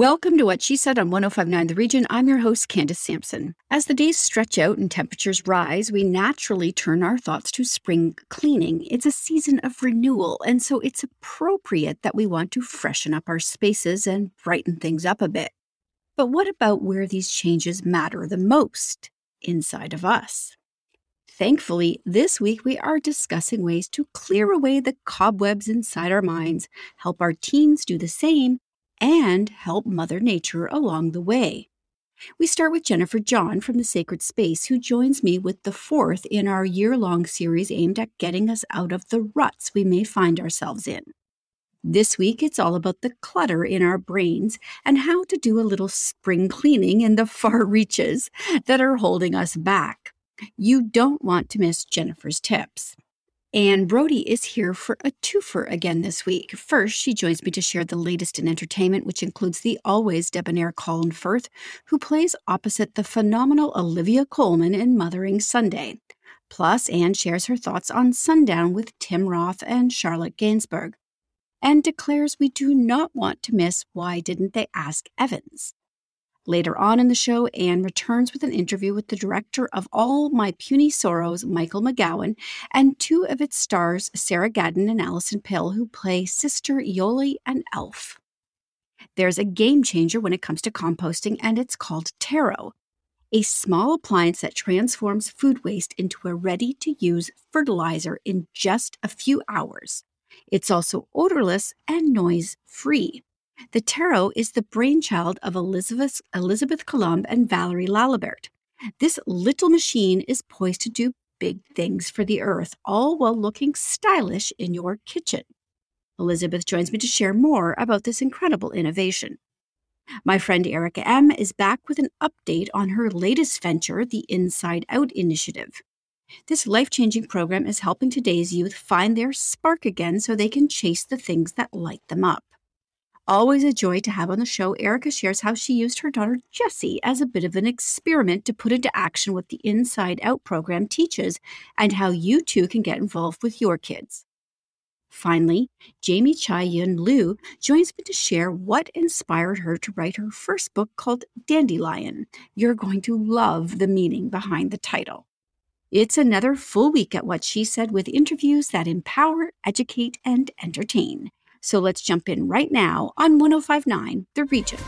Welcome to What She Said on 1059 The Region. I'm your host, Candace Sampson. As the days stretch out and temperatures rise, we naturally turn our thoughts to spring cleaning. It's a season of renewal, and so it's appropriate that we want to freshen up our spaces and brighten things up a bit. But what about where these changes matter the most? Inside of us. Thankfully, this week we are discussing ways to clear away the cobwebs inside our minds, help our teens do the same, and help Mother Nature along the way. We start with Jennifer John from the Sacred Space, who joins me with the fourth in our year long series aimed at getting us out of the ruts we may find ourselves in. This week, it's all about the clutter in our brains and how to do a little spring cleaning in the far reaches that are holding us back. You don't want to miss Jennifer's tips. Anne Brodie is here for a twofer again this week. First, she joins me to share the latest in entertainment, which includes the always debonair Colin Firth, who plays opposite the phenomenal Olivia Colman in Mothering Sunday. Plus, Anne shares her thoughts on Sundown with Tim Roth and Charlotte Gainsbourg, and declares we do not want to miss Why Didn't They Ask Evans? Later on in the show, Anne returns with an interview with the director of All My Puny Sorrows, Michael McGowan, and two of its stars, Sarah Gadon and Alison Pill, who play Sister Yoli and Elf. There's a game changer when it comes to composting, and it's called Tero, a small appliance that transforms food waste into a ready to use fertilizer in just a few hours. It's also odorless and noise free. The Tero is the brainchild of Elizabeth, Elizabeth Coulombe and Valérie Laliberté. This little machine is poised to do big things for the earth, all while looking stylish in your kitchen. Elizabeth joins me to share more about this incredible innovation. My friend Erica M. is back with an update on her latest venture, the Inside Out Initiative. This life changing program is helping today's youth find their spark again so they can chase the things that light them up. Always a joy to have on the show, Erica shares how she used her daughter Jessie as a bit of an experiment to put into action what the Inside Out program teaches and how you too can get involved with your kids. Finally, Jamie Chai Yun Liu joins me to share what inspired her to write her first book called Dandelion. You're going to love the meaning behind the title. It's another full week at What She Said with interviews that empower, educate, and entertain. So let's jump in right now on 1059 The Region.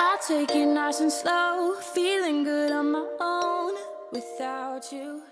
I'll take it nice and slow, feeling good on my own without you.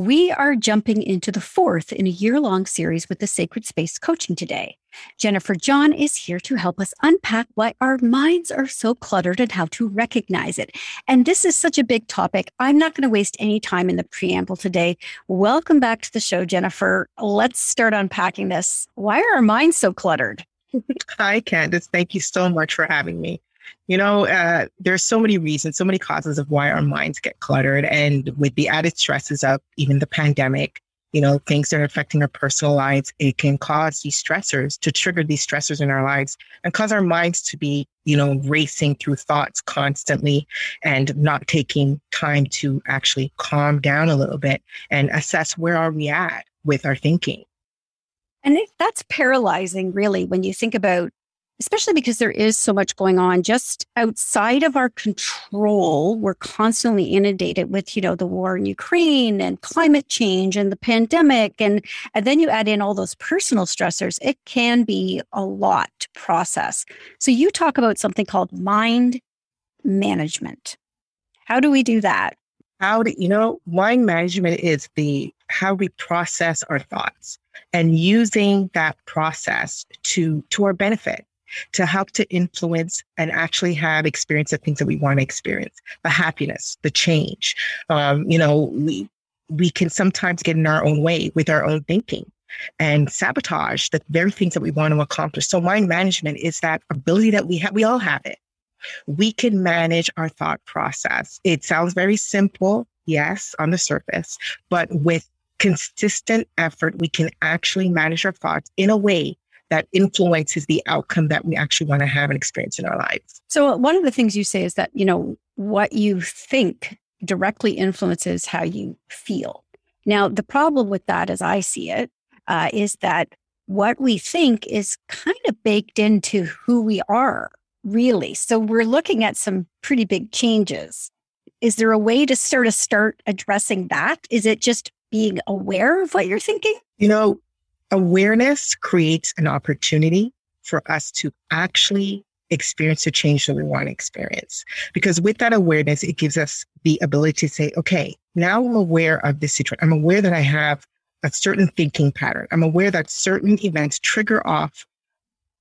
We are jumping into the fourth in a year long series with the Sacred Space coaching today. Jennifer John is here to help us unpack why our minds are so cluttered and how to recognize it. And this is such a big topic. I'm not going to waste any time in the preamble today. Welcome back to the show, Jennifer. Let's start unpacking this. Why are our minds so cluttered? Hi, Candace. Thank you so much for having me. You know, uh, there's so many reasons, so many causes of why our minds get cluttered. And with the added stresses of even the pandemic, you know, things that are affecting our personal lives, it can cause these stressors to trigger these stressors in our lives and cause our minds to be, you know, racing through thoughts constantly and not taking time to actually calm down a little bit and assess where are we at with our thinking. And that's paralyzing, really, when you think about especially because there is so much going on just outside of our control. We're constantly inundated with, you know, the war in Ukraine and climate change and the pandemic. And, and then you add in all those personal stressors. It can be a lot to process. So you talk about something called mind management. How do we do that? How do you know mind management is the how we process our thoughts and using that process to to our benefit to help to influence and actually have experience the things that we want to experience, the happiness, the change. Um, you know, we we can sometimes get in our own way with our own thinking and sabotage the very things that we want to accomplish. So mind management is that ability that we have, we all have it. We can manage our thought process. It sounds very simple, yes, on the surface, but with consistent effort, we can actually manage our thoughts in a way that influences the outcome that we actually want to have and experience in our lives. So, one of the things you say is that, you know, what you think directly influences how you feel. Now, the problem with that, as I see it, uh, is that what we think is kind of baked into who we are, really. So, we're looking at some pretty big changes. Is there a way to sort of start addressing that? Is it just being aware of what you're thinking? You know, awareness creates an opportunity for us to actually experience the change that we want to experience. Because with that awareness, it gives us the ability to say, okay, now I'm aware of this situation. I'm aware that I have a certain thinking pattern. I'm aware that certain events trigger off,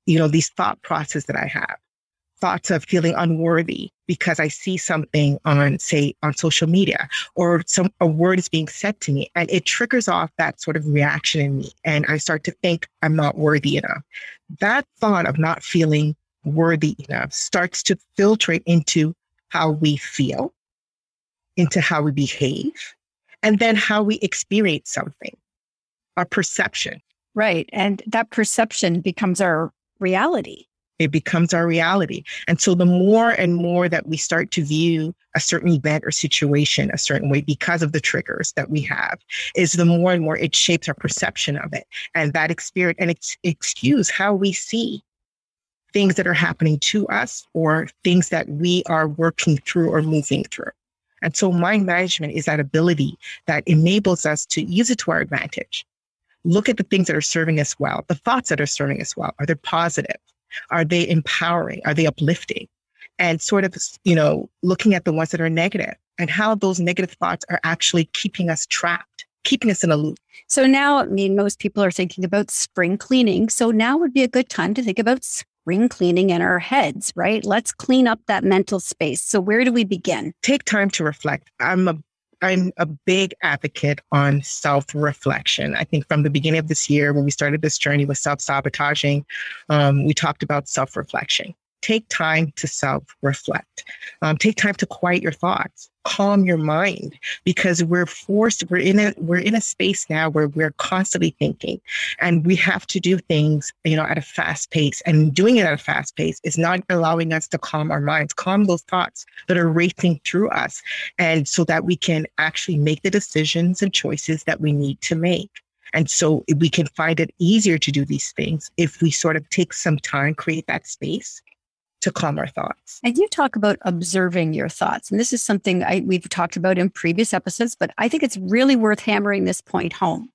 you know, these thought processes that I have thoughts of feeling unworthy because I see something on, say, on social media or some a word is being said to me and it triggers off that sort of reaction in me. And I start to think I'm not worthy enough. That thought of not feeling worthy enough starts to filtrate into how we feel, into how we behave, and then how we experience something, our perception. Right. And that perception becomes our reality. It becomes our reality. And so the more and more that we start to view a certain event or situation a certain way because of the triggers that we have, is the more and more it shapes our perception of it. And that experience and ex- excuse how we see things that are happening to us or things that we are working through or moving through. And so mind management is that ability that enables us to use it to our advantage. Look at the things that are serving us well, the thoughts that are serving us well. Are they positive? Are they empowering? Are they uplifting? And sort of, you know, looking at the ones that are negative and how those negative thoughts are actually keeping us trapped, keeping us in a loop. So now, I mean, most people are thinking about spring cleaning. So now would be a good time to think about spring cleaning in our heads, right? Let's clean up that mental space. So where do we begin? Take time to reflect. I'm a I'm a big advocate on self reflection. I think from the beginning of this year, when we started this journey with self sabotaging, um, we talked about self reflection take time to self reflect. Um, take time to quiet your thoughts, calm your mind, because we're forced. We're in a we're in a space now where we're constantly thinking, and we have to do things, you know, at a fast pace. And doing it at a fast pace is not allowing us to calm our minds, calm those thoughts that are racing through us, and so that we can actually make the decisions and choices that we need to make. And so we can find it easier to do these things if we sort of take some time, create that space to calm our thoughts. And you talk about observing your thoughts. And this is something I, we've talked about in previous episodes, but I think it's really worth hammering this point home.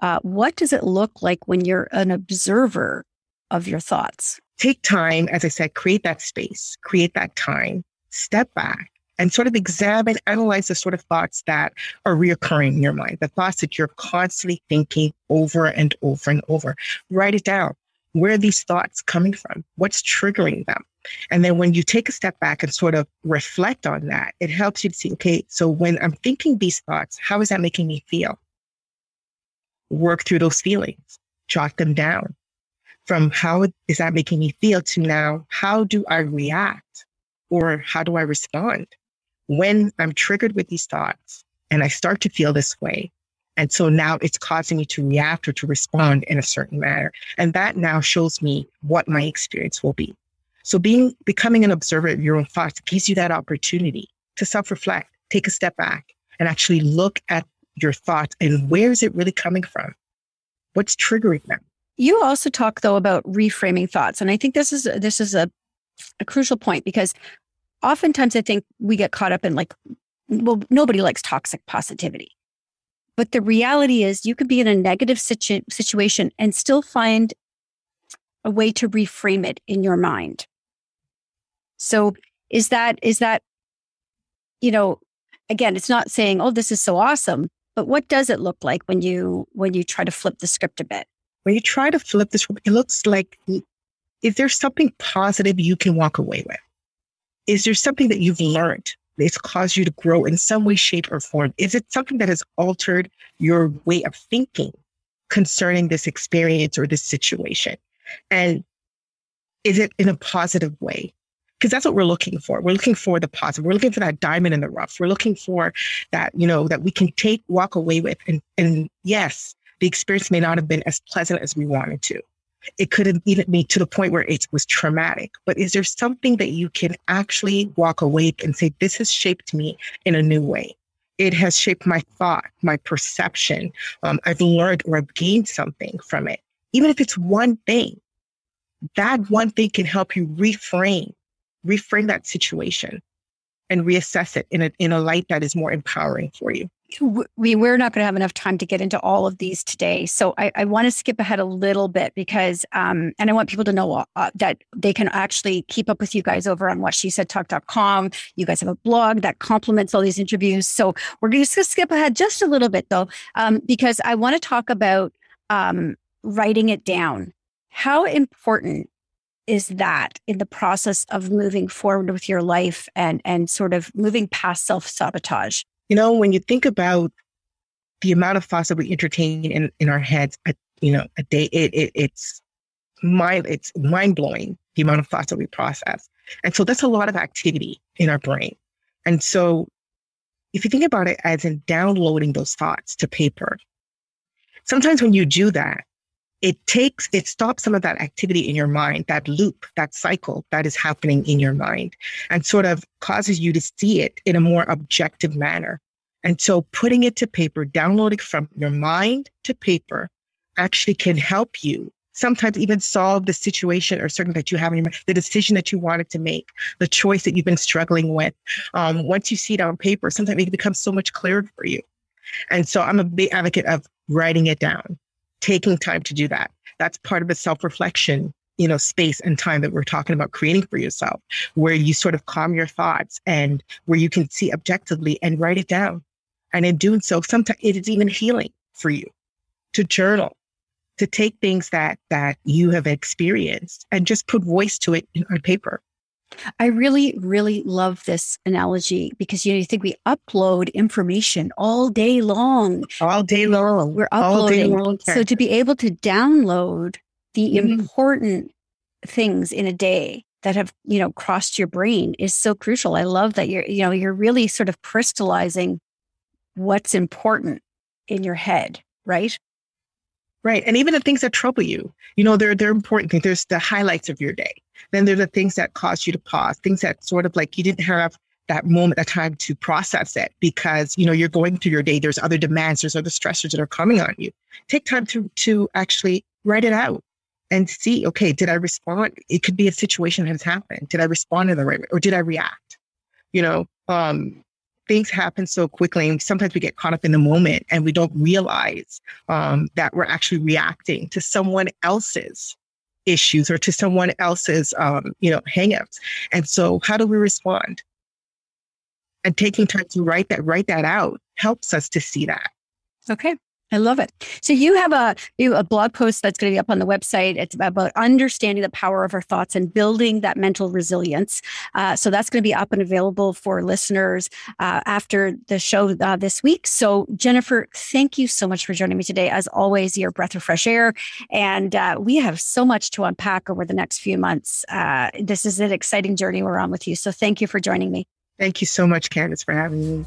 Uh, what does it look like when you're an observer of your thoughts? Take time, as I said, create that space, create that time, step back and sort of examine, analyze the sort of thoughts that are reoccurring in your mind, the thoughts that you're constantly thinking over and over and over. Write it down. Where are these thoughts coming from? What's triggering them? And then when you take a step back and sort of reflect on that, it helps you to see, okay, so when I'm thinking these thoughts, how is that making me feel? Work through those feelings, jot them down. From how is that making me feel to now, how do I react or how do I respond when I'm triggered with these thoughts and I start to feel this way? And so now it's causing me to react or to respond in a certain manner. And that now shows me what my experience will be. So being becoming an observer of your own thoughts gives you that opportunity to self-reflect, take a step back, and actually look at your thoughts and where is it really coming from? What's triggering them? You also talk though about reframing thoughts. And I think this is this is a, a crucial point because oftentimes I think we get caught up in like, well, nobody likes toxic positivity. But the reality is you could be in a negative situ- situation and still find a way to reframe it in your mind. So is that, is that, you know, again, it's not saying, oh, this is so awesome, but what does it look like when you, when you try to flip the script a bit? When you try to flip the script, it looks like, is there something positive you can walk away with? Is there something that you've learned that's caused you to grow in some way, shape, or form? Is it something that has altered your way of thinking concerning this experience or this situation? And is it in a positive way? because that's what we're looking for. We're looking for the positive. We're looking for that diamond in the rough. We're looking for that, you know, that we can take, walk away with. And, and yes, the experience may not have been as pleasant as we wanted to, It could have even been to the point where it was traumatic. But is there something that you can actually walk away and say, this has shaped me in a new way? It has shaped my thought, my perception. Um, I've learned or I've gained something from it. Even if it's one thing, that one thing can help you reframe, reframe that situation and reassess it in a, in a light that is more empowering for you we we're not going to have enough time to get into all of these today. So i, I want to skip ahead a little bit because um, and i want people to know uh, that they can actually keep up with you guys over on what she said talk.com you guys have a blog that complements all these interviews. So we're going to skip ahead just a little bit though um, because i want to talk about um, writing it down. How important is that in the process of moving forward with your life and and sort of moving past self-sabotage you know, when you think about the amount of thoughts that we entertain in, in our heads, you know, a day, it, it, it's mind, it's mind blowing the amount of thoughts that we process. And so that's a lot of activity in our brain. And so if you think about it as in downloading those thoughts to paper, sometimes when you do that, it takes, it stops some of that activity in your mind, that loop, that cycle that is happening in your mind and sort of causes you to see it in a more objective manner. And so putting it to paper, downloading from your mind to paper actually can help you sometimes even solve the situation or certain that you have in your mind, the decision that you wanted to make, the choice that you've been struggling with. Um, once you see it on paper, sometimes it becomes so much clearer for you. And so I'm a big advocate of writing it down taking time to do that. That's part of the self reflection, you know, space and time that we're talking about creating for yourself, where you sort of calm your thoughts and where you can see objectively and write it down. And in doing so, sometimes it is even healing for you to journal, to take things that that you have experienced and just put voice to it on paper. I really, really love this analogy because you know you think we upload information all day long. All day long. We're uploading. Long so to be able to download the mm-hmm. important things in a day that have, you know, crossed your brain is so crucial. I love that you're, you know, you're really sort of crystallizing what's important in your head, right? Right. And even the things that trouble you, you know, they're they're important things. There's the highlights of your day. Then there are the things that cause you to pause, things that sort of like you didn't have that moment of time to process it because you know you're going through your day. There's other demands, there's other stressors that are coming on you. Take time to to actually write it out and see, okay, did I respond? It could be a situation that has happened. Did I respond in the right way or did I react? You know, um, things happen so quickly and sometimes we get caught up in the moment and we don't realize um, that we're actually reacting to someone else's issues or to someone else's um, you know hangups. And so how do we respond? And taking time to write that write that out helps us to see that. Okay I love it. So you have a you a blog post that's going to be up on the website. It's about understanding the power of our thoughts and building that mental resilience. Uh, so that's going to be up and available for listeners uh, after the show uh, this week. So Jennifer, thank you so much for joining me today. As always, your breath of fresh air, and uh, we have so much to unpack over the next few months. Uh, this is an exciting journey we're on with you. So thank you for joining me. Thank you so much, Candace, for having me.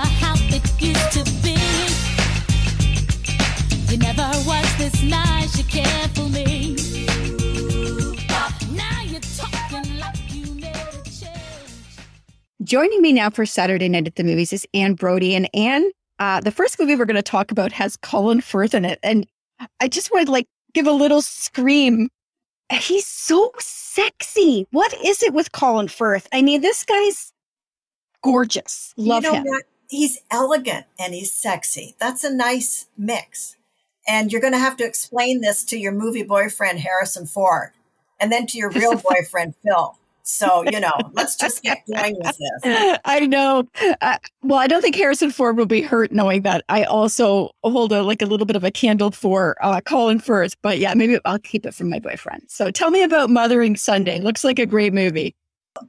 Joining me now for Saturday Night at the Movies is Anne Brodie. And Anne, uh, the first movie we're going to talk about has Colin Firth in it. And I just want to like give a little scream. He's so sexy. What is it with Colin Firth? I mean, this guy's gorgeous. Love you know him. What? He's elegant and he's sexy. That's a nice mix. And you're going to have to explain this to your movie boyfriend, Harrison Ford, and then to your real boyfriend, Phil So, you know, let's just get going with this. I know. Uh, well, I don't think Harrison Ford will be hurt knowing that I also hold a like a little bit of a candle for uh, Colin Firth. But yeah, maybe I'll keep it from my boyfriend. So tell me about Mothering Sunday. Looks like a great movie.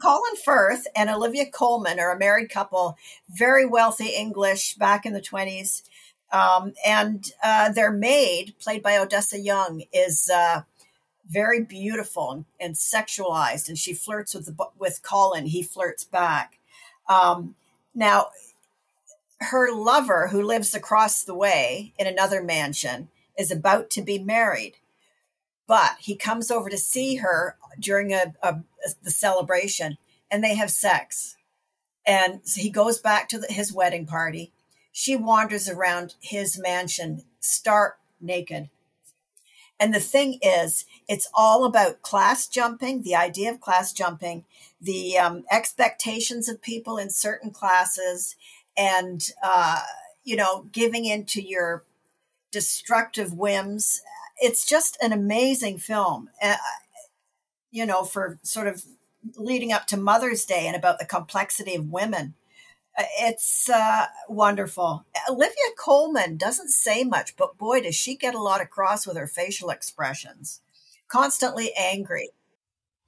Colin Firth and Olivia Colman are a married couple, very wealthy English back in the 20s. Um, and uh, their maid, played by Odessa Young, is uh, very beautiful and sexualized, and she flirts with the, with Colin. He flirts back. Um, now, her lover, who lives across the way in another mansion, is about to be married, but he comes over to see her during a, a the celebration, and they have sex. And so he goes back to the, his wedding party. She wanders around his mansion, stark naked and the thing is, it's all about class jumping, the idea of class jumping, the um, expectations of people in certain classes, and, uh, you know, giving into your destructive whims. It's just an amazing film, uh, you know, for sort of leading up to Mother's Day and about the complexity of women it's uh, wonderful. Olivia Colman doesn't say much, but boy, does she get a lot across with her facial expressions. Constantly angry.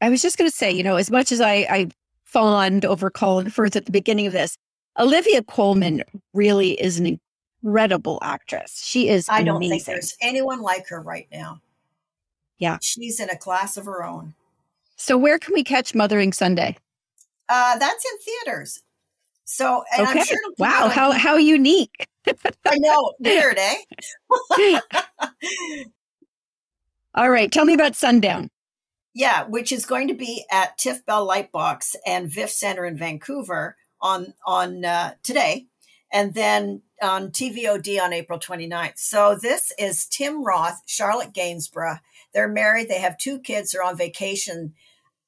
I was just going to say, you know, as much as I, I fawned over Colin Firth at the beginning of this, Olivia Colman really is an incredible actress. She is. I don't think there's anyone like her right now. Yeah, she's in a class of her own. So, where can we catch Mothering Sunday? Uh, that's in theaters. So, and okay. I'm sure wow, how how unique. I know, weird, eh? All right, tell me about Sundown. Yeah, which is going to be at TIFF Bell Lightbox and VIFF Center in Vancouver on on uh, today, and then on TVOD on April 29th. So this is Tim Roth, Charlotte Gainsbourg. They're married. They have two kids. They're on vacation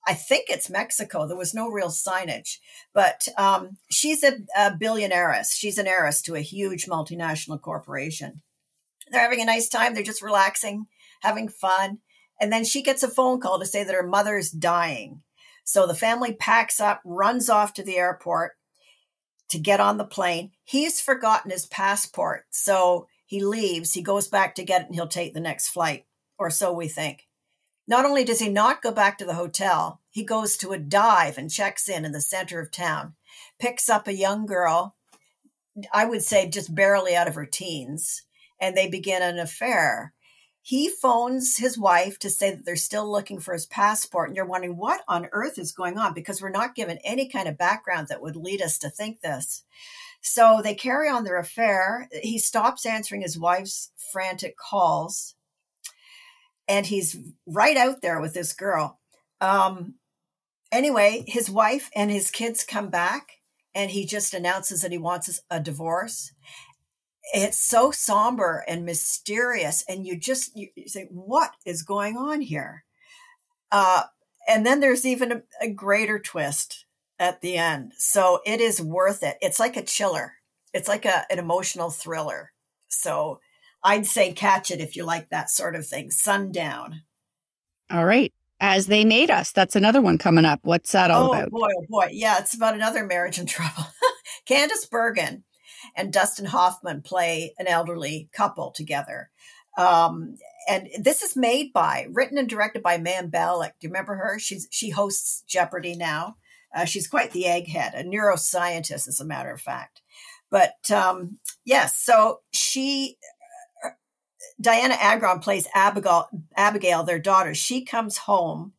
I think it's Mexico. There was no real signage, but um, she's a, a billionaireess. She's an heiress to a huge multinational corporation. They're having a nice time. They're just relaxing, having fun. And then she gets a phone call to say that her mother's dying. So the family packs up, runs off to the airport to get on the plane. He's forgotten his passport. So he leaves, he goes back to get it, and he'll take the next flight, or so we think. Not only does he not go back to the hotel, he goes to a dive and checks in in the center of town, picks up a young girl, I would say just barely out of her teens, and they begin an affair. He phones his wife to say that they're still looking for his passport, and you're wondering what on earth is going on because we're not given any kind of background that would lead us to think this. So they carry on their affair. He stops answering his wife's frantic calls and he's right out there with this girl. Um, anyway, his wife and his kids come back, and he just announces that he wants a divorce. It's so somber and mysterious, and you just you say, "What is going on here?" Uh, and then there's even a, a greater twist at the end, so it is worth it. It's like a chiller. It's like a, an emotional thriller. So I'd say catch it if you like that sort of thing. Sundown. All right. As they made us. That's another one coming up. What's that all oh, about? boy, oh boy. Yeah, it's about another marriage in trouble. Candice Bergen and Dustin Hoffman play an elderly couple together. Um, and this is made by, written and directed by Mayim Bialik. Do you remember her? She's she hosts Jeopardy now. Uh, she's quite the egghead, a neuroscientist, as a matter of fact. But um, yes, so she Dianna Agron plays Abigail, Abigail, their daughter. She comes home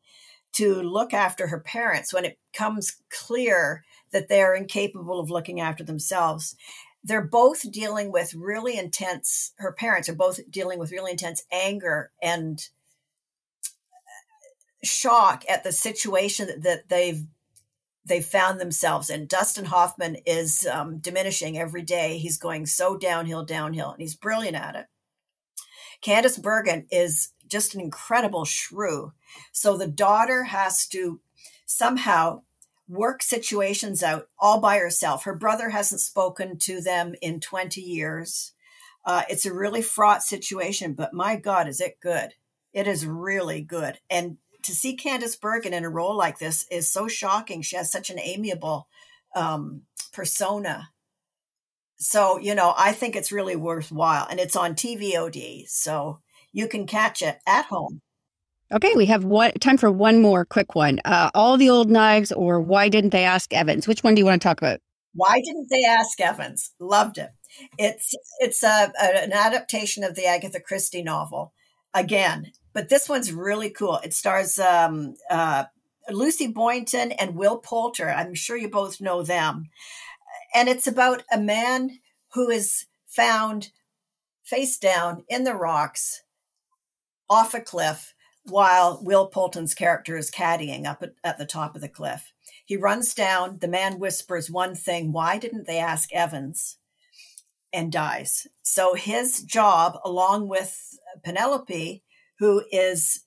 to look after her parents when it comes clear that they're incapable of looking after themselves. They're both dealing with really intense, her parents are both dealing with really intense anger and shock at the situation that they've they've found themselves in. Dustin Hoffman is um, diminishing every day. He's going so downhill, downhill, and he's brilliant at it. Candice Bergen is just an incredible shrew. So the daughter has to somehow work situations out all by herself. Her brother hasn't spoken to them in 20 years. Uh, it's a really fraught situation, but my God, is it good? It is really good. And to see Candice Bergen in a role like this is so shocking. She has such an amiable um, persona. So, you know, I think it's really worthwhile. And it's on TVOD. So you can catch it at home. Okay, we have one time for one more quick one. Uh, all the old knives, or why didn't they ask Evans? Which one do you want to talk about? Why didn't they ask Evans? Loved it. It's it's a, a, an adaptation of the Agatha Christie novel again, but this one's really cool. It stars um, uh, Lucy Boynton and Will Poulter. I'm sure you both know them, and it's about a man who is found face down in the rocks off a cliff while Will Poulter's character is caddying up at, at, the top of the cliff. He runs down. The man whispers one thing Why didn't they ask Evans? and dies. So his job, along with Penelope, who is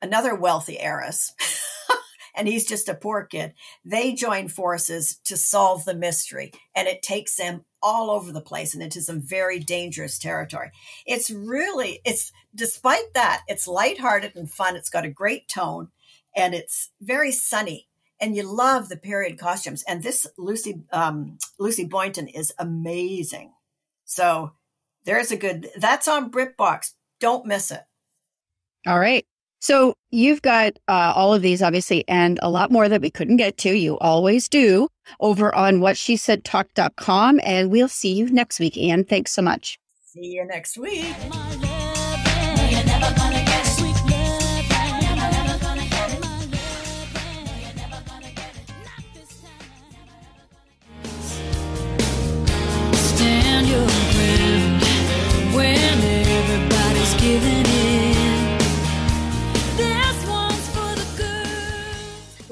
another wealthy heiress, and he's just a poor kid, they join forces to solve the mystery. And it takes them all over the place and into some very dangerous territory. It's really, it's despite that, it's lighthearted and fun. It's got a great tone and it's very sunny. And you love the period costumes. And this Lucy um, Lucy Boynton is amazing. So there's a good that's on BritBox. Don't miss it. All right. So you've got uh, all of these, obviously, and a lot more that we couldn't get to. You always do over on what she said talk.com. And we'll see you next week. Anne, thanks so much. See you next week.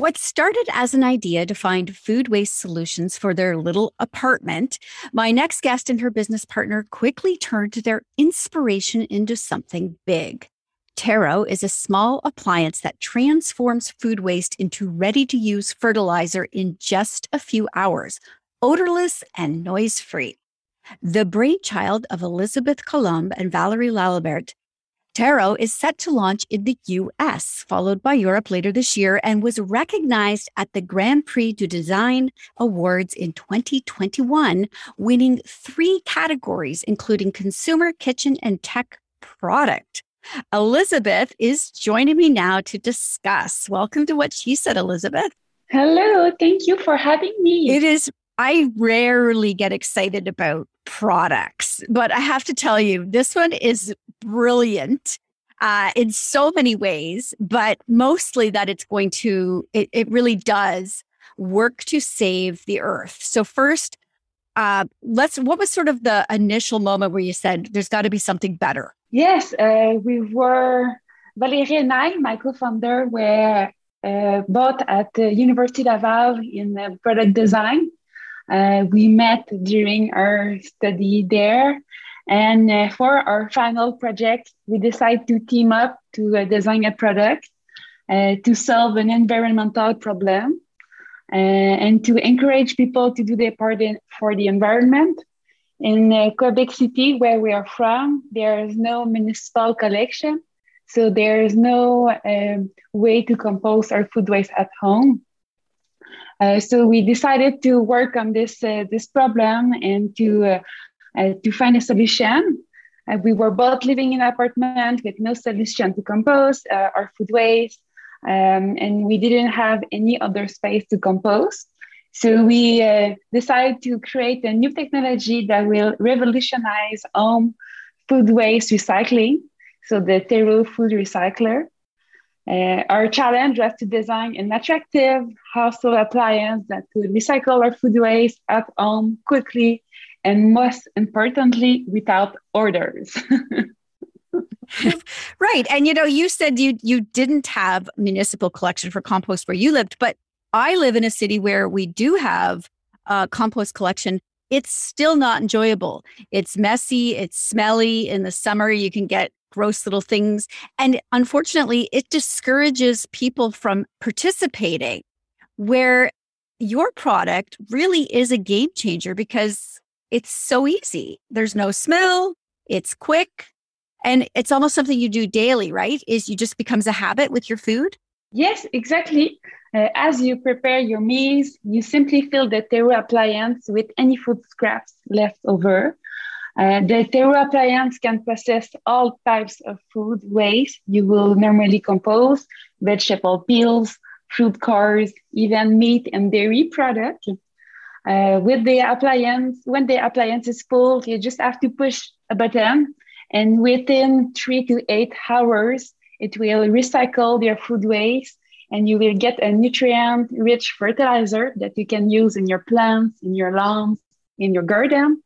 What started as an idea to find food waste solutions for their little apartment, my next guest and her business partner quickly turned their inspiration into something big. Tero is a small appliance that transforms food waste into ready to use fertilizer in just a few hours, odorless and noise free. The brainchild of Elizabeth Coulombe and Valérie Laliberté, Tero is set to launch in the US, followed by Europe later this year, and was recognized at the Grand Prix du Design Awards in 2021, winning three categories, including Consumer, Kitchen, and Tech Product. Elizabeth is joining me now to discuss. Welcome to What She Said, Elizabeth. Hello, thank you for having me. It is, I rarely get excited about products. But I have to tell you, this one is brilliant uh, in so many ways, but mostly that it's going to, it, it really does work to save the earth. So, first, uh, let's, what was sort of the initial moment where you said there's got to be something better? Yes, uh, we were, Valérie and I, my co founder, were uh, both at the University Laval in product design uh, we met during our study there. And uh, for our final project, we decided to team up to uh, design a product uh, to solve an environmental problem uh, and to encourage people to do their part in, for the environment. In uh, Quebec City, where we are from, there is no municipal collection. So there is no um, way to compost our food waste at home. Uh, so we decided to work on this uh, this problem and to uh, uh to find a solution. We were both living in an apartment with no solution to compost our food waste, um, and we didn't have any other space to compost. So we decided to create a new technology that will revolutionize home food waste recycling. So the Tero Food Recycler. Uh, our challenge was to design an attractive household appliance that could recycle our food waste at home quickly and most importantly without orders. right. And you know, you said you you didn't have municipal collection for compost where you lived, but I live in a city where we do have a compost collection. It's still not enjoyable. It's messy, it's smelly. In the summer, you can get gross little things. And unfortunately, it discourages people from participating, where your product really is a game changer because it's so easy. There's no smell, it's quick, and it's almost something you do daily, right? Is you just becomes a habit with your food. Yes, exactly. Uh, as you prepare your meals, you simply fill the Tero appliance with any food scraps left over. Uh, the Tero appliance can process all types of food waste you will normally compose, vegetable peels, fruit cores, even meat and dairy products. Uh, with the appliance, when the appliance is full, you just have to push a button, and within three to eight hours, it will recycle your food waste and you will get a nutrient rich fertilizer that you can use in your plants, in your lawns, in your garden.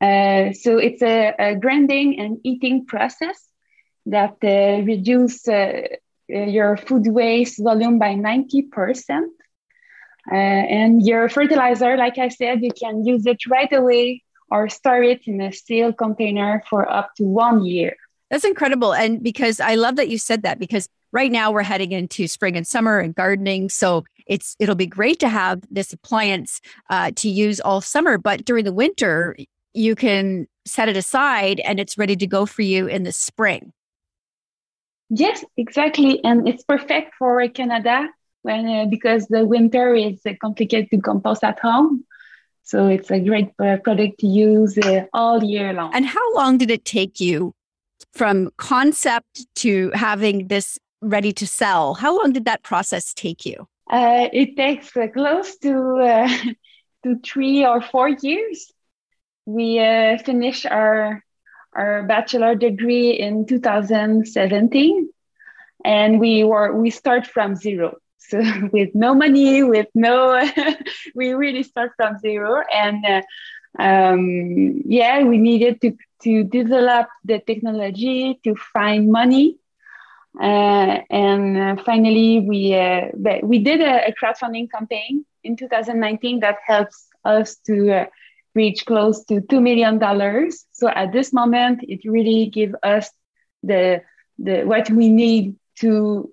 Uh, so it's a, a, grinding and eating process that uh, reduce uh, your food waste volume by 90%. Uh, and your fertilizer, like I said, you can use it right away or store it in a sealed container for up to one year. That's incredible. And because I love that you said that because right now we're heading into spring and summer and gardening. So it's it'll be great to have this appliance uh, to use all summer. But during the winter, you can set it aside and it's ready to go for you in the spring. Yes, exactly, and it's perfect for Canada when uh, because the winter is uh, complicated to compost at home. So it's a great uh, product to use uh, all year long. And how long did it take you from concept to having this ready to sell? How long did that process take you? Uh, it takes uh, close to uh, to three or four years. We uh, finished our our bachelor degree in 2017, and we were we start from zero. So with no money, with no, we really start from zero, and uh, um, yeah, we needed to to develop the technology to find money uh, and uh, finally, we uh, we did a, a, crowdfunding campaign in 2019 that helps us to uh, reach close to two million dollars. So at this moment, it really gives us the the what we need to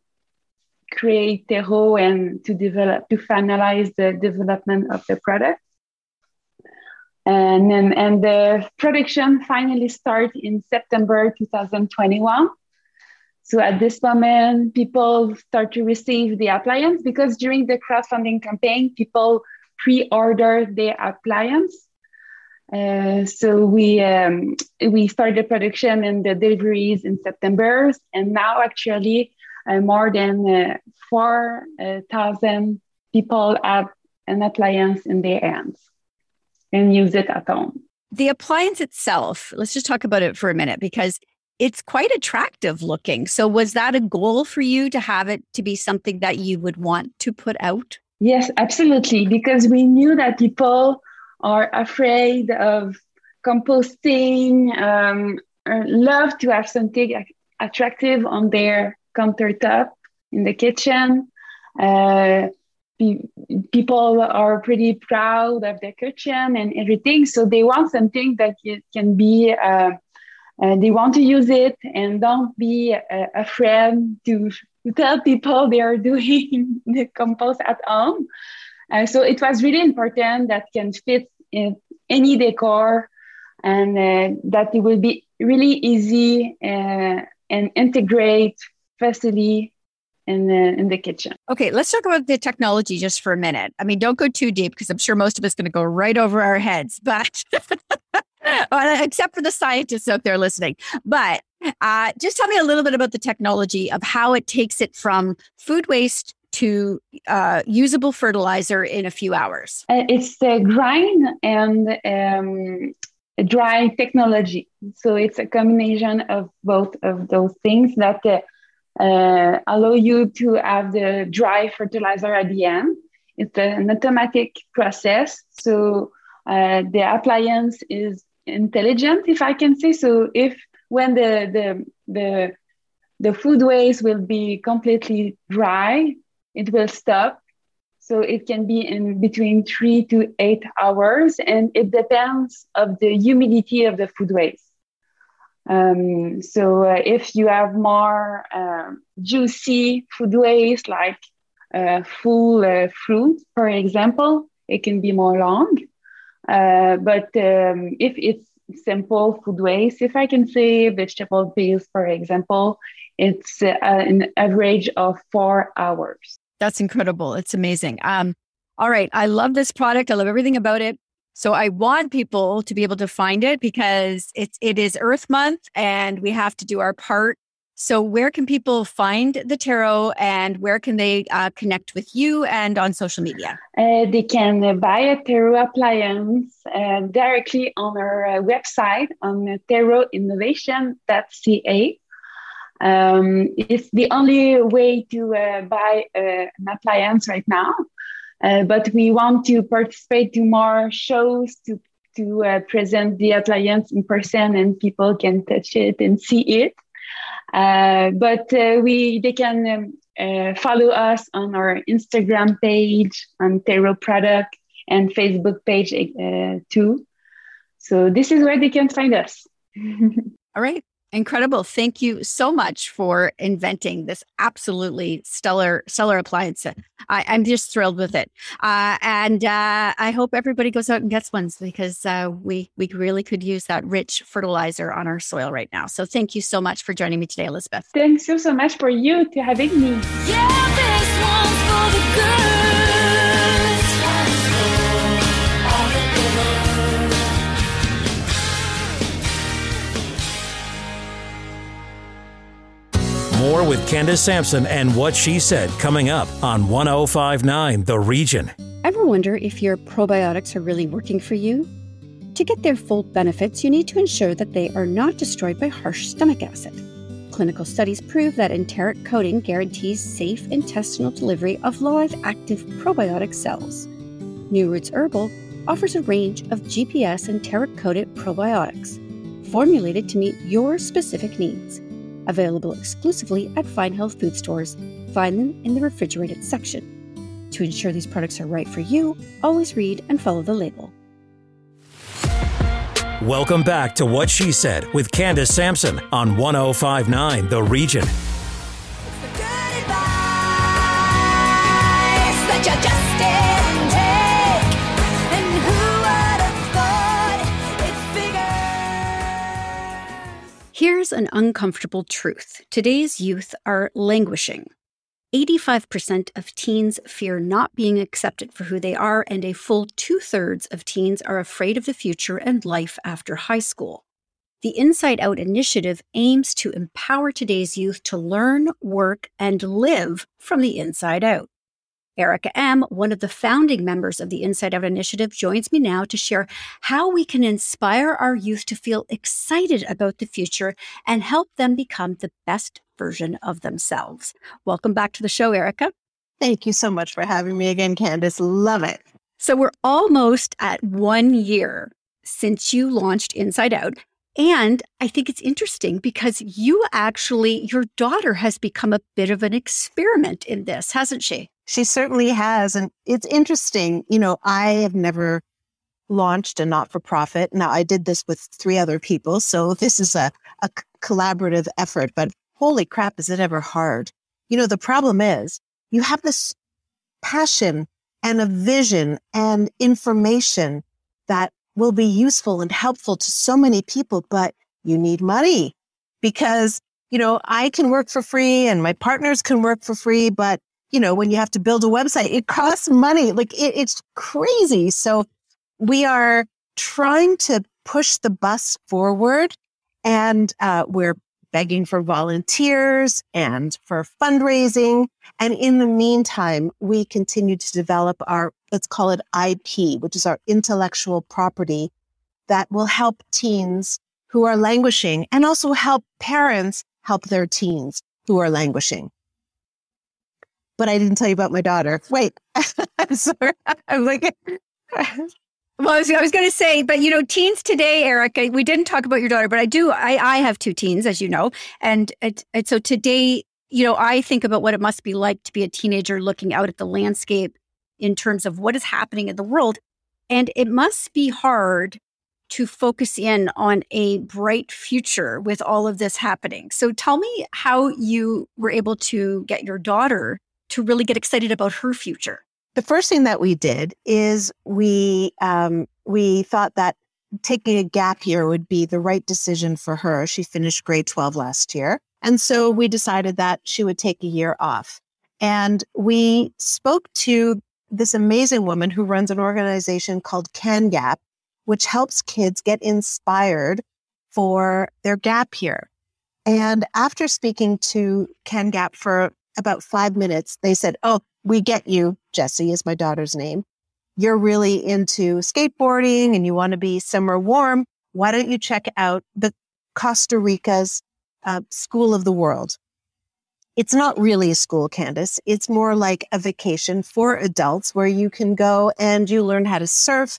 create Tero and to develop to finalize the development of the product. And then and the production finally start in September 2021 so at this moment, people start to receive the appliance because during the crowdfunding campaign, people pre-order the appliance. Uh, so we um, we started production and the deliveries in September, and now actually uh, more than uh, four thousand people have an appliance in their hands and use it at home. The appliance itself, let's just talk about it for a minute because it's quite attractive looking. So, was that a goal for you to have it to be something that you would want to put out? Yes, absolutely. Because we knew that people are afraid of composting, um, love to have something attractive on their countertop in the kitchen. Uh, people are pretty proud of their kitchen and everything. So they want something that can be uh, uh, they want to use it and don't be uh, afraid to, to tell people they are doing the compost at home. Uh, so it was really important that can fit in any decor and uh, that it will be really easy uh, and integrate facility in the, in the kitchen. Okay, let's talk about the technology just for a minute. I mean, don't go too deep because I'm sure most of us going to go right over our heads, but except for the scientists out there listening. But uh, just tell me a little bit about the technology of how it takes it from food waste to uh, usable fertilizer in a few hours. Uh, it's the grind and um, dry technology. So it's a combination of both of those things that uh, uh, allow you to have the dry fertilizer at the end. It's an automatic process. So uh, the appliance is intelligent, if I can say so. If when the the the the food waste will be completely dry, it will stop. So it can be in between three to eight hours, and it depends of the humidity of the food waste. Um, so uh, if you have more uh, juicy food waste, like uh, full uh, fruit, for example, it can be more long. Uh, but um, if it's simple food waste, if I can say vegetable peels, for example, It's uh, an average of four hours. That's incredible. It's amazing. Um, all right. I love this product. I love everything about it. So I want people to be able to find it because it's it is Earth Month and we have to do our part. So where can people find the Tero and where can they uh, connect with you and on social media? Uh, they can buy a Tero appliance uh, directly on our uh, website on tarotinnovation.ca. Um, it's the only way to uh, buy uh, an appliance right now. Uh, but we want to participate to more shows to to uh, present the appliance in person and people can touch it and see it. Uh, but uh, we they can um, follow us on our Instagram page, on Tero Product, and Facebook page too. So this is where they can find us. All right. Incredible. Thank you so much for inventing this absolutely stellar, stellar appliance. I, am just thrilled with it. Uh, and uh, I hope everybody goes out and gets one because uh, we, we really could use that rich fertilizer on our soil right now. So thank you so much for joining me today, Elizabeth. Thanks so, so much for you to having me. Yeah, More with Candace Sampson and what she said coming up on 1059 The Region. Ever wonder if your probiotics are really working for you? To get their full benefits, you need to ensure that they are not destroyed by harsh stomach acid. Clinical studies prove that enteric coating guarantees safe intestinal delivery of live active probiotic cells. New Roots Herbal offers a range of GPS enteric coated probiotics, formulated to meet your specific needs available exclusively at Fine Health food stores. Find them in the refrigerated section. To ensure these products are right for you, always read and follow the label. Welcome back to What She Said with Candace Sampson on 1059 The Region. An uncomfortable truth today's youth are languishing. 85% of teens fear not being accepted for who they are, and a full two thirds of teens are afraid of the future and life after high school. The Inside Out initiative aims to empower today's youth to learn, work, and live from the inside out. Erica M., one of the founding members of the Inside Out Initiative, joins me now to share how we can inspire our youth to feel excited about the future and help them become the best version of themselves. Welcome back to the show, Erica. Thank you so much for having me again, Candace. Love it. So, we're almost at one year since you launched Inside Out. And I think it's interesting because you actually, your daughter has become a bit of an experiment in this, hasn't she? She certainly has. And it's interesting. You know, I have never launched a not for profit. Now, I did this with three other people. So this is a, a collaborative effort, but holy crap, is it ever hard? You know, the problem is you have this passion and a vision and information that will be useful and helpful to so many people, but you need money because, you know, I can work for free and my partners can work for free, but you know, when you have to build a website, it costs money. Like it, it's crazy. So we are trying to push the bus forward and uh, we're begging for volunteers and for fundraising. And in the meantime, we continue to develop our, let's call it IP, which is our intellectual property that will help teens who are languishing and also help parents help their teens who are languishing but I didn't tell you about my daughter. Wait, I'm sorry. I'm like, well, I was, I was going to say, but you know, teens today, Erica, we didn't talk about your daughter, but I do. I, I have two teens, as you know, and, and, and so today, you know, I think about what it must be like to be a teenager looking out at the landscape in terms of what is happening in the world, and it must be hard to focus in on a bright future with all of this happening. So tell me how you were able to get your daughter to really get excited about her future? The first thing that we did is we um, we thought that taking a gap year would be the right decision for her. She finished grade 12 last year. And so we decided that she would take a year off. And we spoke to this amazing woman who runs an organization called Can Gap, which helps kids get inspired for their gap year. And after speaking to Can Gap for about five minutes, they said, Oh, we get you. Jessie is my daughter's name. You're really into skateboarding and you want to be somewhere warm. Why don't you check out the Costa Rica's uh, School of the World? It's not really a school, Candace. It's more like a vacation for adults where you can go and you learn how to surf,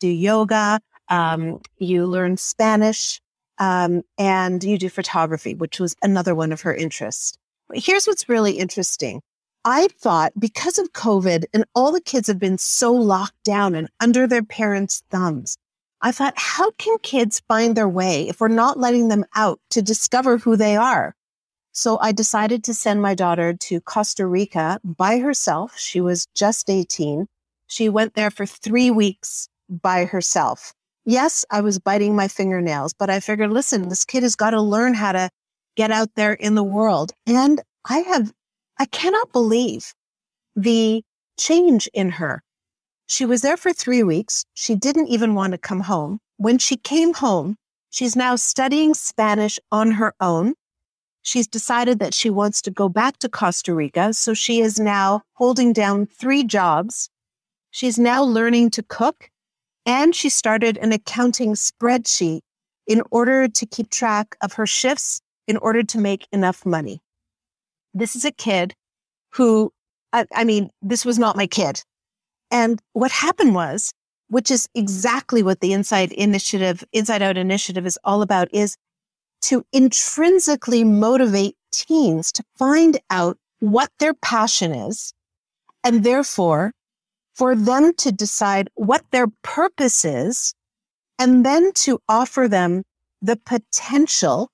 do yoga, um, you learn Spanish, um, and you do photography, which was another one of her interests. Here's what's really interesting. I thought because of COVID and all the kids have been so locked down and under their parents' thumbs, I thought, how can kids find their way if we're not letting them out to discover who they are? So I decided to send my daughter to Costa Rica by herself. She was just 18. She went there for three weeks by herself. Yes, I was biting my fingernails, but I figured, listen, this kid has got to learn how to get out there in the world. And I have, I cannot believe the change in her. She was there for three weeks. She didn't even want to come home. When she came home, she's now studying Spanish on her own. She's decided that she wants to go back to Costa Rica. So she is now holding down three jobs. She's now learning to cook and she started an accounting spreadsheet in order to keep track of her shifts in order to make enough money. This is a kid who, I, I mean, this was not my kid. And what happened was, which is exactly what the Inside Initiative, Inside Out Initiative is all about, is to intrinsically motivate teens to find out what their passion is and therefore for them to decide what their purpose is and then to offer them the potential,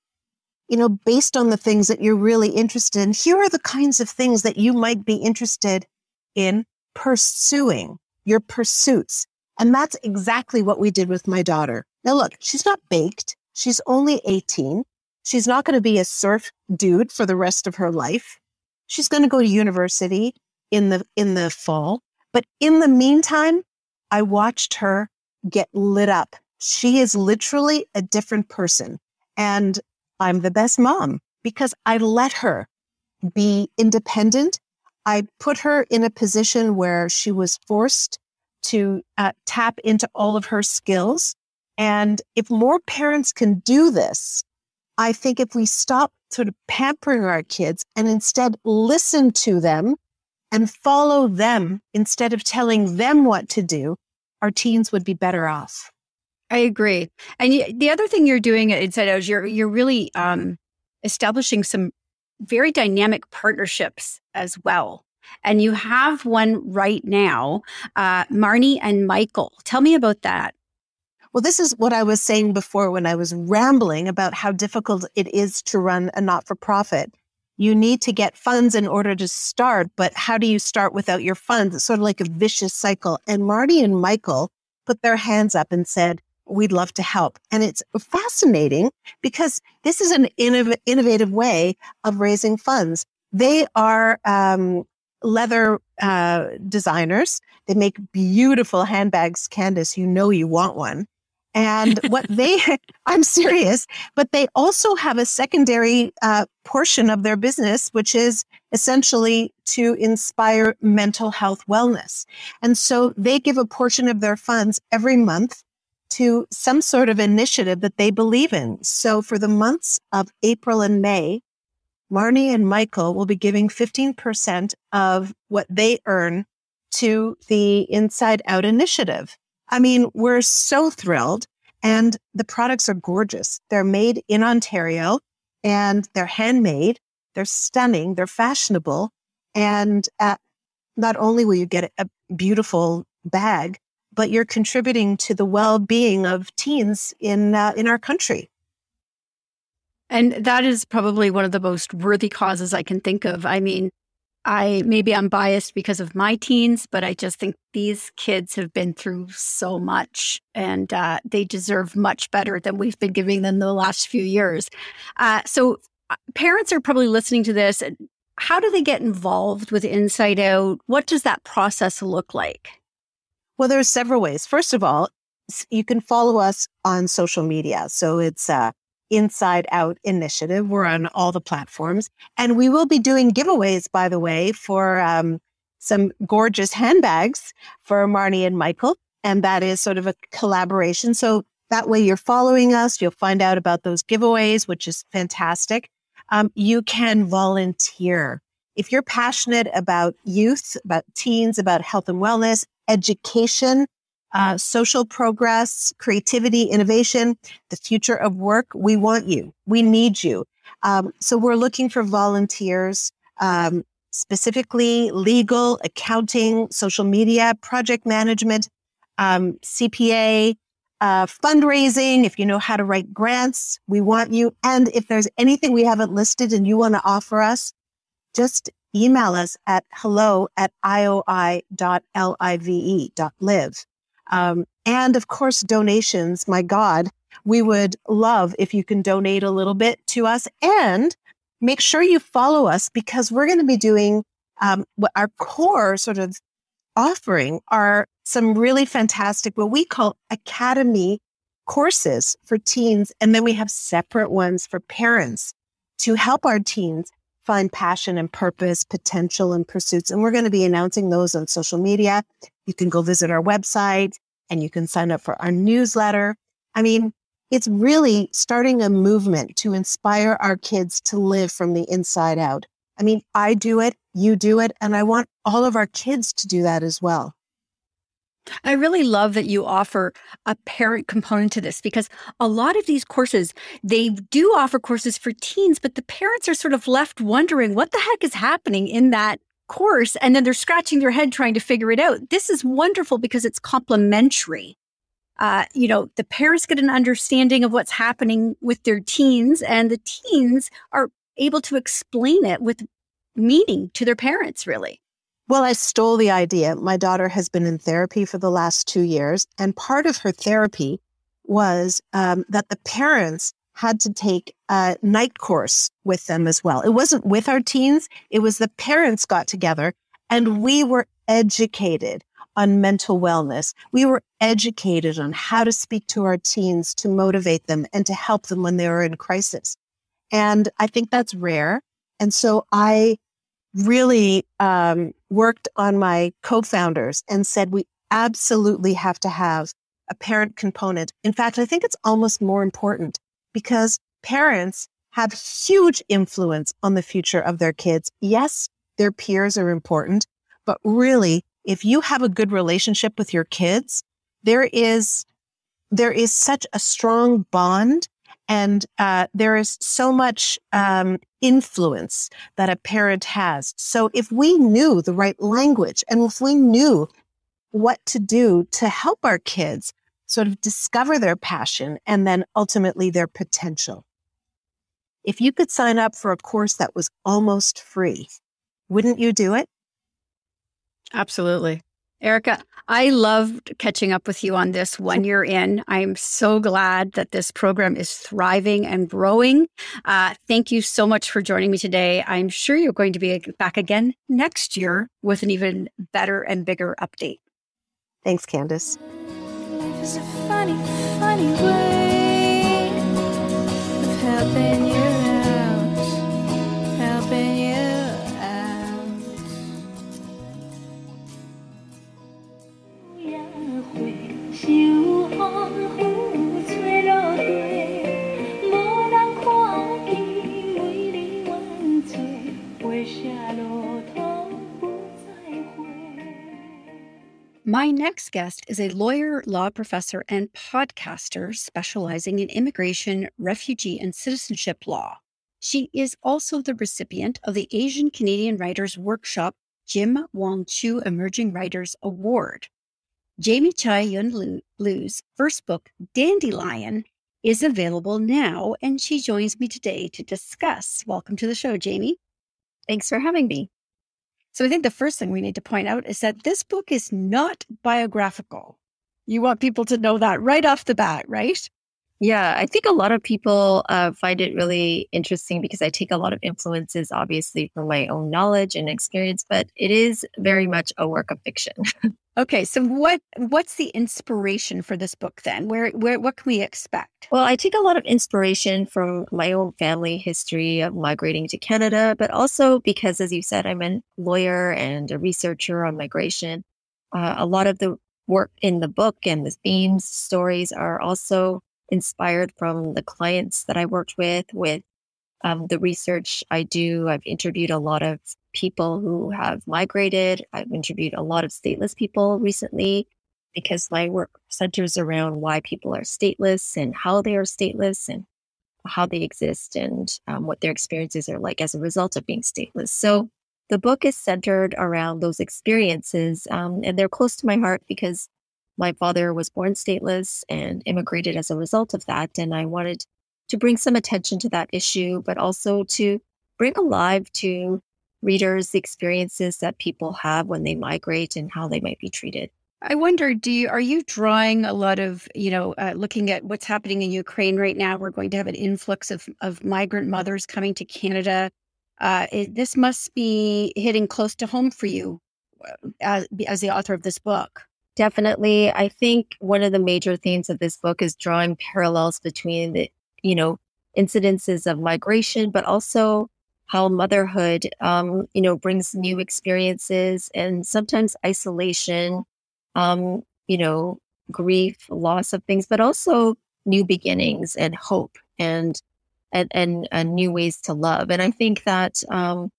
you know, based on the things that you're really interested in. Here are the kinds of things that you might be interested in pursuing your pursuits. And that's exactly what we did with my daughter. Now, look, she's not baked. She's only 18. She's not going to be a surf dude for the rest of her life. She's going to go to university in the, in the fall. But in the meantime, I watched her get lit up. She is literally a different person. And I'm the best mom because I let her be independent. I put her in a position where she was forced to uh, tap into all of her skills. And if more parents can do this, I think if we stop sort of pampering our kids and instead listen to them and follow them instead of telling them what to do, our teens would be better off. I agree. And the other thing you're doing at Inside Out is you're you're really um, establishing some very dynamic partnerships as well. And you have one right now, uh, Marnie and Michael. Tell me about that. Well, this is what I was saying before when I was rambling about how difficult it is to run a not for profit you need to get funds in order to start. But how do you start without your funds? It's sort of like a vicious cycle. And Marty and Michael put their hands up and said, we'd love to help. And it's fascinating because this is an innov- innovative way of raising funds. They are um, leather uh, designers. They make beautiful handbags. Candace, you know you want one. And what they, I'm serious, but they also have a secondary uh, portion of their business, which is essentially to inspire mental health wellness. And so they give a portion of their funds every month to some sort of initiative that they believe in. So for the months of April and May, Marnie and Michael will be giving 15% of what they earn to the Inside Out initiative. I mean, we're so thrilled and the products are gorgeous. They're made in Ontario and they're handmade. They're stunning. They're fashionable. And uh, not only will you get a beautiful bag, but you're contributing to the well-being of teens in uh, in our country. And that is probably one of the most worthy causes I can think of. I mean, I maybe I'm biased because of my teens, but I just think these kids have been through so much and uh, they deserve much better than we've been giving them the last few years. Uh, so uh, parents are probably listening to this. How do they get involved with Inside Out? What does that process look like? Well, there's several ways. First of all, you can follow us on social media. So it's uh, Inside Out Initiative. We're on all the platforms. And we will be doing giveaways, by the way, for um, some gorgeous handbags for Marnie and Michael. And that is sort of a collaboration. So that way you're following us. You'll find out about those giveaways, which is fantastic. Um, you can volunteer. If you're passionate about youth, about teens, about health and wellness, education, uh, social progress, creativity, innovation, the future of work. We want you. We need you. Um, so we're looking for volunteers, um, specifically legal, accounting, social media, project management, um, CPA, uh, fundraising. If you know how to write grants, we want you. And if there's anything we haven't listed and you want to offer us, just email us at hello at ioi.live. Um, and of course, donations. My God, we would love if you can donate a little bit to us and make sure you follow us because we're going to be doing um, our core sort of offering are some really fantastic, what we call academy courses for teens. And then we have separate ones for parents to help our teens find passion and purpose, potential and pursuits. And we're going to be announcing those on social media. You can go visit our website and you can sign up for our newsletter. I mean, it's really starting a movement to inspire our kids to live from the inside out. I mean, I do it, you do it, and I want all of our kids to do that as well. I really love that you offer a parent component to this because a lot of these courses, they do offer courses for teens, but the parents are sort of left wondering what the heck is happening in that course. And then they're scratching their head trying to figure it out. This is wonderful because it's complementary. Uh, you know, the parents get an understanding of what's happening with their teens, and the teens are able to explain it with meaning to their parents, really. Well, I stole the idea. My daughter has been in therapy for the last two years, and part of her therapy was um, that the parents had to take a night course with them as well. It wasn't with our teens, it was the parents got together and we were educated on mental wellness. We were educated on how to speak to our teens to motivate them and to help them when they were in crisis. And I think that's rare. And so I really um, worked on my co-founders and said we absolutely have to have a parent component. In fact, I think it's almost more important because parents have huge influence on the future of their kids. Yes, their peers are important, but really, if you have a good relationship with your kids, there is, there is such a strong bond and uh, there is so much um, influence that a parent has. So if we knew the right language and if we knew what to do to help our kids sort of discover their passion and then ultimately their potential. If you could sign up for a course that was almost free, wouldn't you do it? Absolutely. Erica, I loved catching up with you on this one year in. I'm so glad that this program is thriving and growing. Uh, thank you so much for joining me today. I'm sure you're going to be back again next year with an even better and bigger update. Thanks, Candace. Funny, funny way of helping you. My next guest is a lawyer, law professor, and podcaster specializing in immigration, refugee, and citizenship law. She is also the recipient of the Asian Canadian Writers Workshop Jim Wong Chu Emerging Writers Award. Jamie Chai Yun Liew's first book, Dandelion, is available now, and she joins me today to discuss. Welcome to the show, Jamie. Thanks for having me. So I think the first thing we need to point out is that this book is not biographical. You want people to know that right off the bat, right? Yeah, I think a lot of people uh, find it really interesting because I take a lot of influences, obviously, from my own knowledge and experience, but it is very much a work of fiction. okay, so what what's the inspiration for this book then? Where where what can we expect? Well, I take a lot of inspiration from my own family history of migrating to Canada, but also because, as you said, I'm a lawyer and a researcher on migration. Uh, a lot of the work in the book and the themes, stories are also inspired from the clients that I worked with, with um, the research I do. I've interviewed a lot of people who have migrated. I've interviewed a lot of stateless people recently because my work centers around why people are stateless and how they are stateless and how they exist and um, what their experiences are like as a result of being stateless. So the book is centered around those experiences um, and they're close to my heart because my father was born stateless and immigrated as a result of that. And I wanted to bring some attention to that issue, but also to bring alive to readers the experiences that people have when they migrate and how they might be treated. I wonder, do you are you drawing a lot of you know uh, looking at what's happening in Ukraine right now? We're going to have an influx of of migrant mothers coming to Canada. Uh, it, this must be hitting close to home for you uh, as, as the author of this book. Definitely. I think one of the major themes of this book is drawing parallels between the, you know, incidences of migration, but also how motherhood, um, you know, brings new experiences and sometimes isolation, um, you know, grief, loss of things, but also new beginnings and hope and and and, and new ways to love. And I think that um,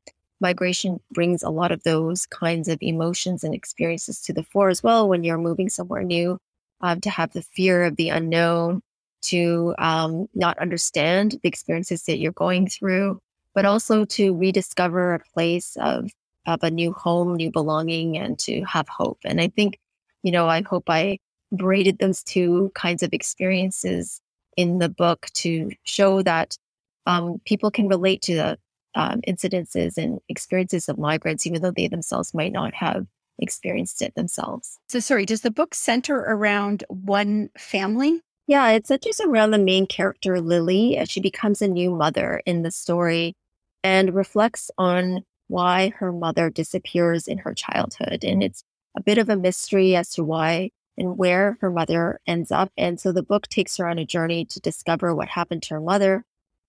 migration brings a lot of those kinds of emotions and experiences to the fore as well when you're moving somewhere new um, to have the fear of the unknown to um, not understand the experiences that you're going through but also to rediscover a place of of a new home new belonging and to have hope and i think you know i hope i braided those two kinds of experiences in the book to show that um, people can relate to the um, incidences and experiences of migrants, even though they themselves might not have experienced it themselves. So, sorry, does the book center around one family? Yeah, it centers around the main character, Lily, as she becomes a new mother in the story and reflects on why her mother disappears in her childhood. And it's a bit of a mystery as to why and where her mother ends up. And so the book takes her on a journey to discover what happened to her mother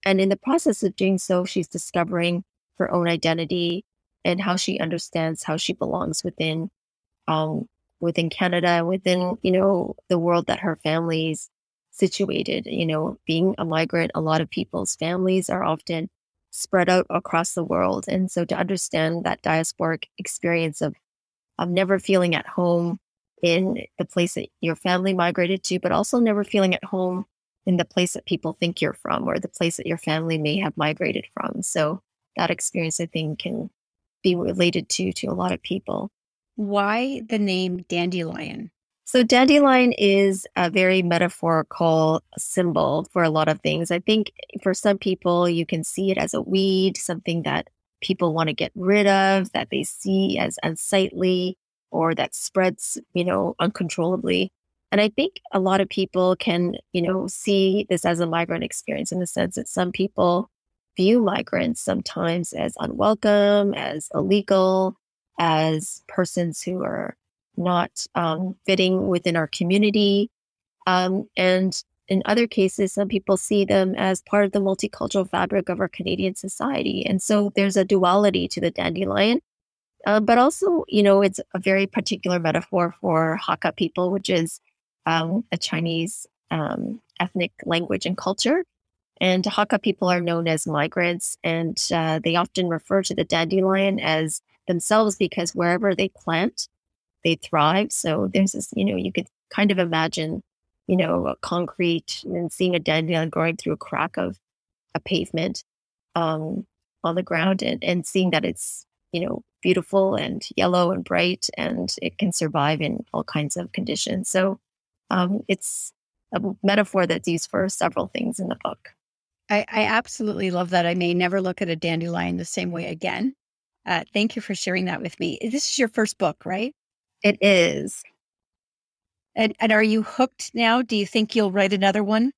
and in the process of doing so, she's discovering her own identity and how she understands how she belongs within um, within Canada, within, you know, the world that her family's situated. You know, being a migrant, a lot of people's families are often spread out across the world. And so to understand that diasporic experience of of never feeling at home in the place that your family migrated to, but also never feeling at home in the place that people think you're from or the place that your family may have migrated from. So that experience, I think, can be related to to a lot of people. Why the name dandelion? So dandelion is a very metaphorical symbol for a lot of things. I think for some people you can see it as a weed, something that people want to get rid of, that they see as unsightly or that spreads, you know, uncontrollably. And I think a lot of people can, you know, see this as a migrant experience in the sense that some people view migrants sometimes as unwelcome, as illegal, as persons who are not um, fitting within our community. Um, and in other cases, some people see them as part of the multicultural fabric of our Canadian society. And so there's a duality to the dandelion. Uh, but also, you know, it's a very particular metaphor for Hakka people, which is um, a Chinese um, ethnic language and culture. And Hakka people are known as migrants, and uh, they often refer to the dandelion as themselves because wherever they plant, they thrive. So there's this, you know, you could kind of imagine, you know, a concrete and seeing a dandelion growing through a crack of a pavement um, on the ground and, and seeing that it's, you know, beautiful and yellow and bright and it can survive in all kinds of conditions. So um, it's a metaphor that's used for several things in the book. I, I, absolutely love that. I may never look at a dandelion the same way again. Uh, thank you for sharing that with me. This is your first book, right? It is. And, and are you hooked now? Do you think you'll write another one?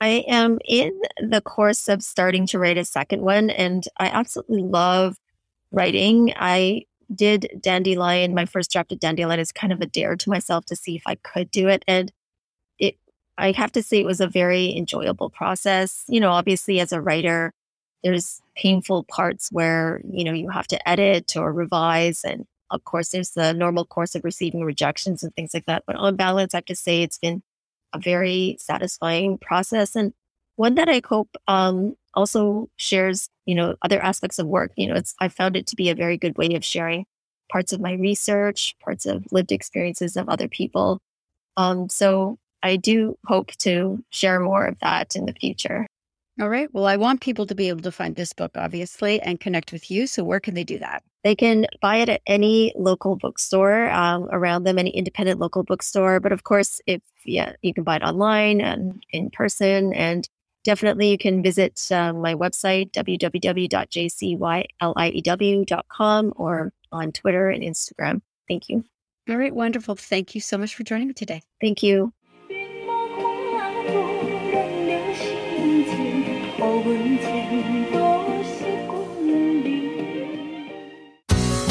I am in the course of starting to write a second one, and I absolutely love writing. I did Dandelion, my first draft of Dandelion is kind of a dare to myself to see if I could do it. And it, I have to say, it was a very enjoyable process. You know, obviously, as a writer, there's painful parts where, you know, you have to edit or revise. And of course, there's the normal course of receiving rejections and things like that. But on balance, I have to say it's been a very satisfying process and one that I hope um, also shares, you know, other aspects of work. You know, it's I found it to be a very good way of sharing parts of my research, parts of lived experiences of other people. Um, so I do hope to share more of that in the future. All right. Well, I want people to be able to find this book, obviously, and connect with you. So, where can they do that? They can buy it at any local bookstore um, around them, any independent local bookstore. But of course, if yeah, you can buy it online and in person. And definitely you can visit uh, my website, www.jcyliew.com, or on Twitter and Instagram. Thank you. All right. Wonderful. Thank you so much for joining me today. Thank you.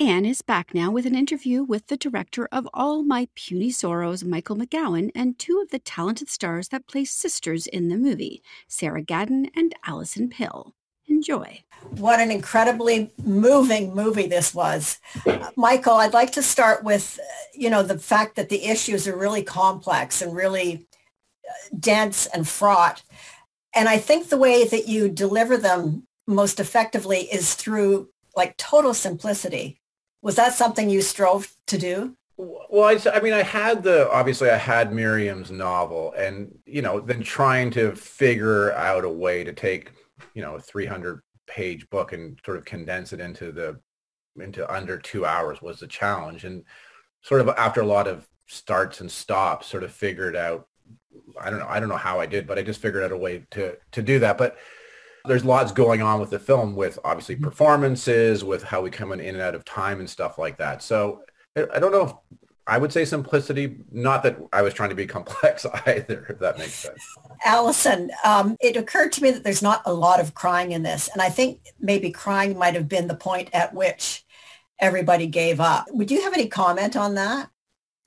Anne is back now with an interview with the director of All My Puny Sorrows, Michael McGowan, and two of the talented stars that play sisters in the movie, Sarah Gadon and Alison Pill. Enjoy. What an incredibly moving movie this was. Michael, I'd like to start with, you know, the fact that the issues are really complex and really uh, dense and fraught. And I think the way that you deliver them most effectively is through like total simplicity. Was that something you strove to do? Well, I, I mean, I had the obviously I had Miriam's novel, and you know, then trying to figure out a way to take you know a 300 page book and sort of condense it into the into under two hours was the challenge and sort of after a lot of starts and stops sort of figured out i don't know i don't know how i did but i just figured out a way to to do that but there's lots going on with the film with obviously mm-hmm. performances with how we come in and out of time and stuff like that so i don't know if I would say simplicity, not that I was trying to be complex either, if that makes sense. Alison, um, it occurred to me that there's not a lot of crying in this. And I think maybe crying might have been the point at which everybody gave up. Would you have any comment on that?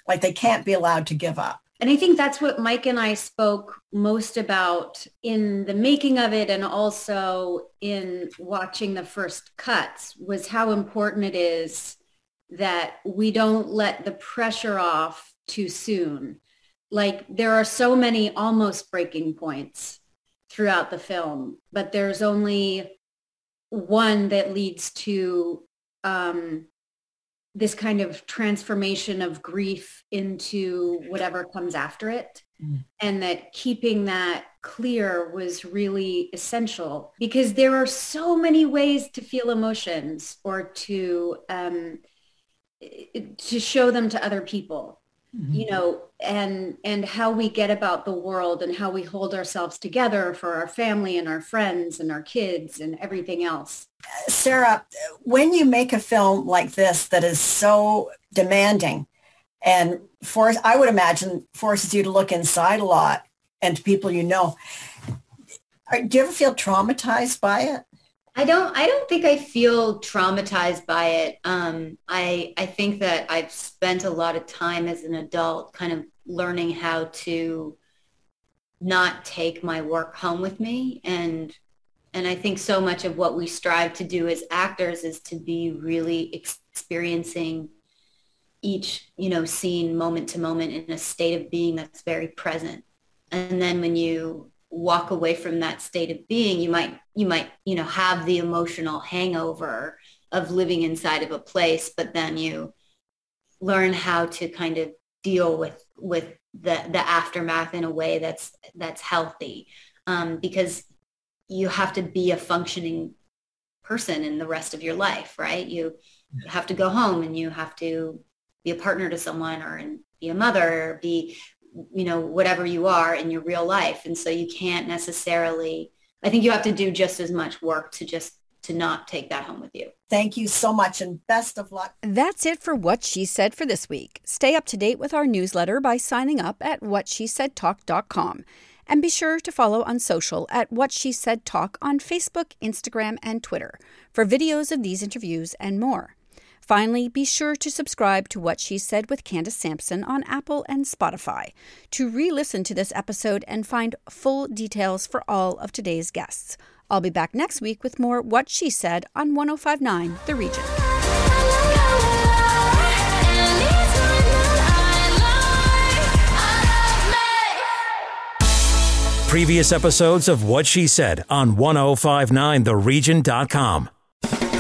Like they can't be allowed to give up. And I think that's what Mike and I spoke most about in the making of it and also in watching the first cuts was how important it is that we don't let the pressure off too soon. Like there are so many almost breaking points throughout the film, but there's only one that leads to um, this kind of transformation of grief into whatever comes after it. Mm. And that keeping that clear was really essential because there are so many ways to feel emotions or to um, to show them to other people mm-hmm. you know and and how we get about the world and how we hold ourselves together for our family and our friends and our kids and everything else sarah when you make a film like this that is so demanding and force i would imagine forces you to look inside a lot and to people you know do you ever feel traumatized by it I don't I don't think I feel traumatized by it. Um, I I think that I've spent a lot of time as an adult kind of learning how to not take my work home with me and and I think so much of what we strive to do as actors is to be really experiencing each, you know, scene moment to moment in a state of being that's very present. And then when you walk away from that state of being you might you might you know have the emotional hangover of living inside of a place but then you learn how to kind of deal with with the the aftermath in a way that's that's healthy um, because you have to be a functioning person in the rest of your life, right? You have to go home and you have to be a partner to someone or be a mother or be, you know, whatever you are in your real life. And so you can't necessarily, I think you have to do just as much work to just to not take that home with you. Thank you so much and best of luck. That's it for What She Said for this week. Stay up to date with our newsletter by signing up at whatshesaidtalk.com. And be sure to follow on social at What She Said Talk on Facebook, Instagram, and Twitter for videos of these interviews and more. Finally, be sure to subscribe to What She Said with Candace Sampson on Apple and Spotify to re listen to this episode and find full details for all of today's guests. I'll be back next week with more What She Said on 1059 The Region. Previous episodes of What She Said on 1059theregion.com.